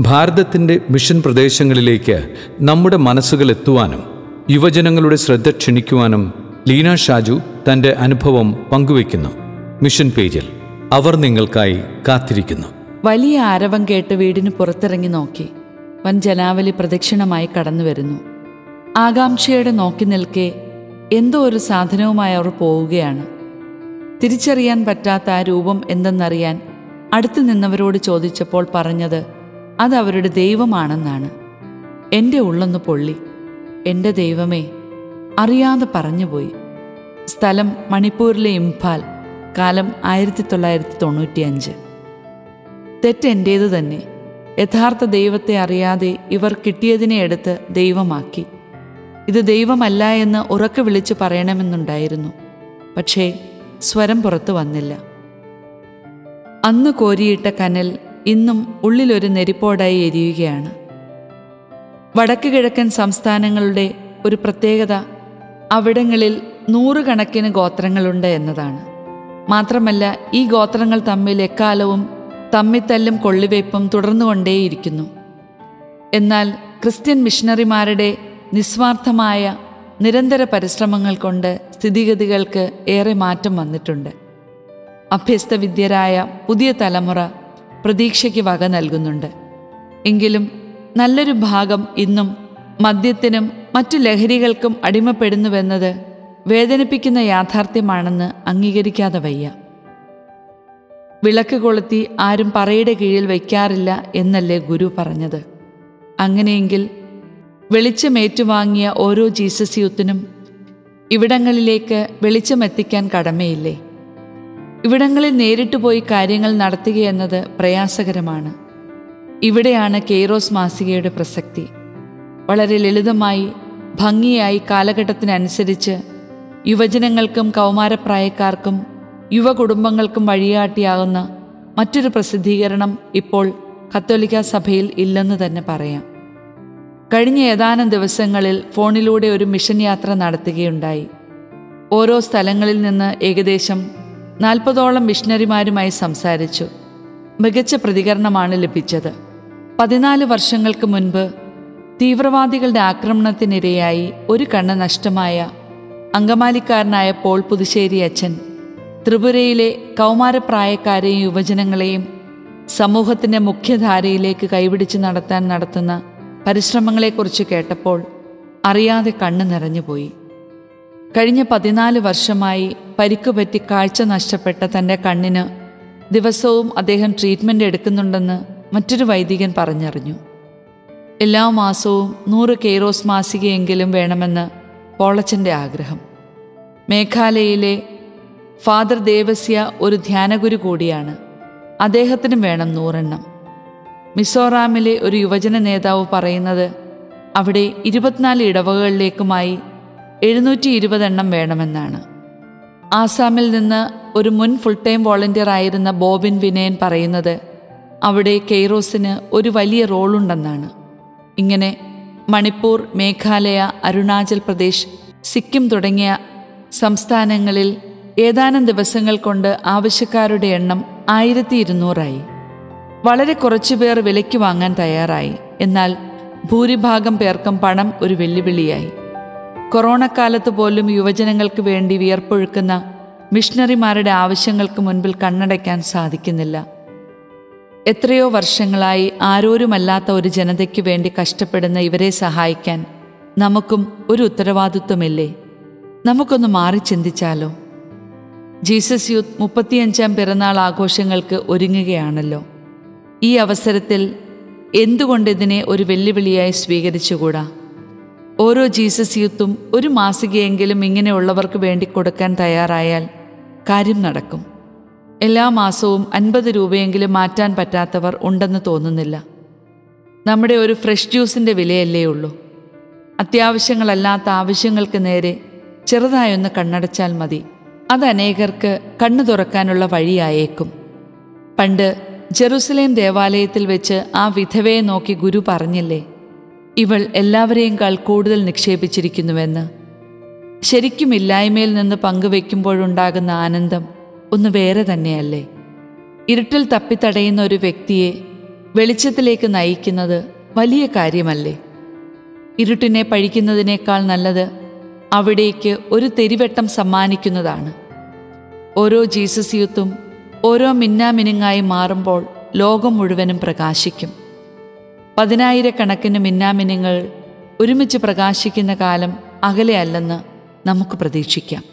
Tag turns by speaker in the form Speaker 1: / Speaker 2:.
Speaker 1: ഭാരതത്തിന്റെ മിഷൻ പ്രദേശങ്ങളിലേക്ക് നമ്മുടെ മനസ്സുകൾ എത്തുവാനും യുവജനങ്ങളുടെ ശ്രദ്ധ ക്ഷണിക്കുവാനും ലീന ഷാജു തന്റെ അനുഭവം പങ്കുവയ്ക്കുന്നു. മിഷൻ പേജിൽ അവർ നിങ്ങൾക്കായി കാത്തിരിക്കുന്നു.
Speaker 2: വലിയ ആരവം കേട്ട് വീടിന് പുറത്തിറങ്ങി നോക്കി. വൻ ജനാവലി പ്രദക്ഷിണമായി കടന്നു വരുന്നു. ആകാംക്ഷയോടെ നോക്കി നിൽക്കെ എന്തോ ഒരു സാധനവുമായി അവർ പോവുകയാണ്. തിരിച്ചറിയാൻ പറ്റാത്ത ആ രൂപം എന്തെന്നറിയാൻ അടുത്തു നിന്നവരോട് ചോദിച്ചപ്പോൾ പറഞ്ഞത് അത് അവരുടെ ദൈവമാണെന്നാണ്. എന്റെ ഉള്ളൊന്ന് പൊള്ളി. എന്റെ ദൈവമേ അറിയാതെ പറഞ്ഞുപോയി. സ്ഥലം മണിപ്പൂരിലെ ഇംഫാൽ കാലം ആയിരത്തി തൊള്ളായിരത്തി തൊണ്ണൂറ്റിയഞ്ച് തെറ്റെന്റേതു തന്നെ. യഥാർത്ഥ ദൈവത്തെ അറിയാതെ ഇവർ കിട്ടിയതിനെ എടുത്ത് ദൈവമാക്കി. ഇത് ദൈവമല്ല എന്ന് ഉറക്കെ വിളിച്ച് പറയണമെന്നുണ്ടായിരുന്നു. പക്ഷേ സ്വരം പുറത്തു വന്നില്ല. അന്ന് കോരിയിട്ട കനൽ ഇന്നും ഉള്ളിലൊരു നെരിപ്പോടായി എരിയുകയാണ്. വടക്ക് കിഴക്കൻ സംസ്ഥാനങ്ങളുടെ ഒരു പ്രത്യേകത അവിടങ്ങളിൽ നൂറുകണക്കിന് ഗോത്രങ്ങളുണ്ട് എന്നതാണ്. മാത്രമല്ല ഈ ഗോത്രങ്ങൾ തമ്മിൽ എക്കാലവും തമ്മിത്തല്ലും കൊള്ളിവയ്പും തുടർന്നുകൊണ്ടേയിരിക്കുന്നു. എന്നാൽ ക്രിസ്ത്യൻ മിഷണറിമാരുടെ നിസ്വാർത്ഥമായ നിരന്തര പരിശ്രമങ്ങൾ കൊണ്ട് സ്ഥിതിഗതികൾക്ക് ഏറെ മാറ്റം വന്നിട്ടുണ്ട്. അഭ്യസ്തവിദ്യരായ പുതിയ തലമുറ പ്രതീക്ഷയ്ക്ക് വക നൽകുന്നുണ്ട്. എങ്കിലും നല്ലൊരു ഭാഗം ഇന്നും മദ്യത്തിനും മറ്റു ലഹരികൾക്കും അടിമപ്പെടുന്നുവെന്നത് വേദനിപ്പിക്കുന്ന യാഥാർത്ഥ്യമാണെന്ന് അംഗീകരിക്കാതെ വയ്യ. വിളക്ക് കൊളുത്തി ആരും പറയുടെ കീഴിൽ വയ്ക്കാറില്ല എന്നല്ലേ ഗുരു പറഞ്ഞത്. അങ്ങനെയെങ്കിൽ വെളിച്ചമേറ്റുവാങ്ങിയ ഓരോ ജീസസ് യൂത്തിനും ഇവിടങ്ങളിലേക്ക് വെളിച്ചമെത്തിക്കാൻ കടമയില്ലേ? ഇവിടങ്ങളിൽ നേരിട്ട് പോയി കാര്യങ്ങൾ നടത്തുകയെന്നത് പ്രയാസകരമാണ്. ഇവിടെയാണ് കെയ്റോസ് മാസികയുടെ പ്രസക്തി. വളരെ ലളിതമായി ഭംഗിയായി കാലഘട്ടത്തിനനുസരിച്ച് യുവജനങ്ങൾക്കും കൗമാരപ്രായക്കാർക്കും യുവ കുടുംബങ്ങൾക്കും വഴികാട്ടിയാകുന്ന മറ്റൊരു പ്രസിദ്ധീകരണം ഇപ്പോൾ കത്തോലിക്ക സഭയിൽ ഇല്ലെന്ന് തന്നെ പറയാം. കഴിഞ്ഞ ഏതാനും ദിവസങ്ങളിൽ ഫോണിലൂടെ ഒരു മിഷൻ യാത്ര നടത്തുകയുണ്ടായി. ഓരോ സ്ഥലങ്ങളിൽ നിന്ന് ഏകദേശം നാൽപ്പതോളം മിഷണറിമാരുമായി സംസാരിച്ചു. മികച്ച പ്രതികരണമാണ് ലഭിച്ചത്. പതിനാല് വർഷങ്ങൾക്ക് മുൻപ് തീവ്രവാദികളുടെ ആക്രമണത്തിനിരയായി ഒരു കണ്ണ് നഷ്ടമായ അങ്കമാലിക്കാരനായ പോൾ പുതുശ്ശേരി അച്ഛൻ ത്രിപുരയിലെ കൗമാരപ്രായക്കാരെയും യുവജനങ്ങളെയും സമൂഹത്തിന്റെ മുഖ്യധാരയിലേക്ക് കൈപിടിച്ച് നടത്താൻ നടത്തുന്ന പരിശ്രമങ്ങളെക്കുറിച്ച് കേട്ടപ്പോൾ അറിയാതെ കണ്ണ് നിറഞ്ഞുപോയി. കഴിഞ്ഞ പതിനാല് വർഷമായി പരിക്കുപറ്റി കാഴ്ച നഷ്ടപ്പെട്ട തന്റെ കണ്ണിന് ദിവസവും അദ്ദേഹം ട്രീറ്റ്മെന്റ് എടുക്കുന്നുണ്ടെന്ന് മറ്റൊരു വൈദികൻ പറഞ്ഞറിഞ്ഞു. എല്ലാ മാസവും നൂറ് കെയ്റോസ് മാസികയെങ്കിലും വേണമെന്ന് പോളച്ചന്റെ ആഗ്രഹം. മേഘാലയയിലെ ഫാദർ ദേവസ്യ ഒരു ധ്യാനഗുരു കൂടിയാണ്. അദ്ദേഹത്തിനും വേണം നൂറെണ്ണം. മിസോറാമിലെ ഒരു യുവജന നേതാവ് പറയുന്നത് അവിടെ ഇരുപത്തിനാല് ഇടവകളിലേക്കുമായി എഴുന്നൂറ്റി ഇരുപതെണ്ണം വേണമെന്നാണ്. ആസാമിൽ നിന്ന് ഒരു മുൻ ഫുൾ ടൈം വോളണ്ടിയർ ആയിരുന്ന ബോബിൻ വിനയൻ പറയുന്നത് അവിടെ കെയ്റോസിന് ഒരു വലിയ റോളുണ്ടെന്നാണ് ഇങ്ങനെ മണിപ്പൂർ മേഘാലയ അരുണാചൽ പ്രദേശ് സിക്കിം തുടങ്ങിയ സംസ്ഥാനങ്ങളിൽ ഏതാനും ദിവസങ്ങൾ കൊണ്ട് ആവശ്യക്കാരുടെ എണ്ണം ആയിരത്തി ഇരുന്നൂറായി വളരെ കുറച്ചു പേർ വിലയ്ക്ക് വാങ്ങാൻ തയ്യാറായി. എന്നാൽ ഭൂരിഭാഗം പേർക്കും പണം ഒരു വെല്ലുവിളിയായി. കൊറോണ കാലത്ത് പോലും യുവജനങ്ങൾക്ക് വേണ്ടി വിയർപ്പൊഴുക്കുന്ന മിഷണറിമാരുടെ ആവശ്യങ്ങൾക്ക് മുൻപിൽ കണ്ണടയ്ക്കാൻ സാധിക്കുന്നില്ല. എത്രയോ വർഷങ്ങളായി ആരോരുമല്ലാത്ത ഒരു ജനതയ്ക്ക് വേണ്ടി കഷ്ടപ്പെടുന്ന ഇവരെ സഹായിക്കാൻ നമുക്കും ഒരു ഉത്തരവാദിത്വമില്ലേ? നമുക്കൊന്ന് മാറി ചിന്തിച്ചാലോ? ജീസസ് യൂത്ത് മുപ്പത്തിയഞ്ചാം പിറന്നാൾ ആഘോഷങ്ങൾക്ക് ഒരുങ്ങുകയാണല്ലോ. ഈ അവസരത്തിൽ എന്തുകൊണ്ടിതിനെ ഒരു വെല്ലുവിളിയായി സ്വീകരിച്ചുകൂടാ? ഓരോ ജീസസ് യൂത്തും ഒരു മാസികയെങ്കിലും ഇങ്ങനെയുള്ളവർക്ക് വേണ്ടി കൊടുക്കാൻ തയ്യാറായാൽ കാര്യം നടക്കും. എല്ലാ മാസവും അൻപത് രൂപയെങ്കിലും മാറ്റാൻ പറ്റാത്തവർ ഉണ്ടെന്ന് തോന്നുന്നില്ല. നമ്മുടെ ഒരു ഫ്രഷ് ജ്യൂസിന്റെ വിലയല്ലേ ഉള്ളൂ. അത്യാവശ്യങ്ങളല്ലാത്ത ആവശ്യങ്ങൾക്ക് നേരെ ചെറുതായൊന്ന് കണ്ണടച്ചാൽ മതി. അത് അനേകർക്ക് കണ്ണു തുറക്കാനുള്ള വഴിയായേക്കും. പണ്ട് ജെറുസലേം ദേവാലയത്തിൽ വെച്ച് ആ വിധവയെ നോക്കി ഗുരു പറഞ്ഞില്ലേ ഇവൾ എല്ലാവരെയുംകാൾ കൂടുതൽ നിക്ഷേപിച്ചിരിക്കുന്നുവെന്ന്. ശരിക്കും ഇല്ലായ്മയിൽ നിന്ന് പങ്കുവെക്കുമ്പോഴുണ്ടാകുന്ന ആനന്ദം ഒന്ന് വേറെ തന്നെയല്ലേ. ഇരുട്ടിൽ തപ്പിത്തടയുന്ന ഒരു വ്യക്തിയെ വെളിച്ചത്തിലേക്ക് നയിക്കുന്നത് വലിയ കാര്യമല്ലേ. ഇരുട്ടിനെ പഴിക്കുന്നതിനേക്കാൾ നല്ലത് അവിടേക്ക് ഒരു തെരിവെട്ടം സമ്മാനിക്കുന്നതാണ്. ഓരോ ജീസസ് യൂത്തും ഓരോ മിന്നാമിനുങ്ങായി മാറുമ്പോൾ ലോകം മുഴുവനും പ്രകാശിക്കും. പതിനായിരക്കണക്കിന് മിന്നാമിനങ്ങൾ ഒരുമിച്ച് പ്രകാശിക്കുന്ന കാലം അകലെയല്ലെന്ന് നമുക്ക് പ്രതീക്ഷിക്കാം.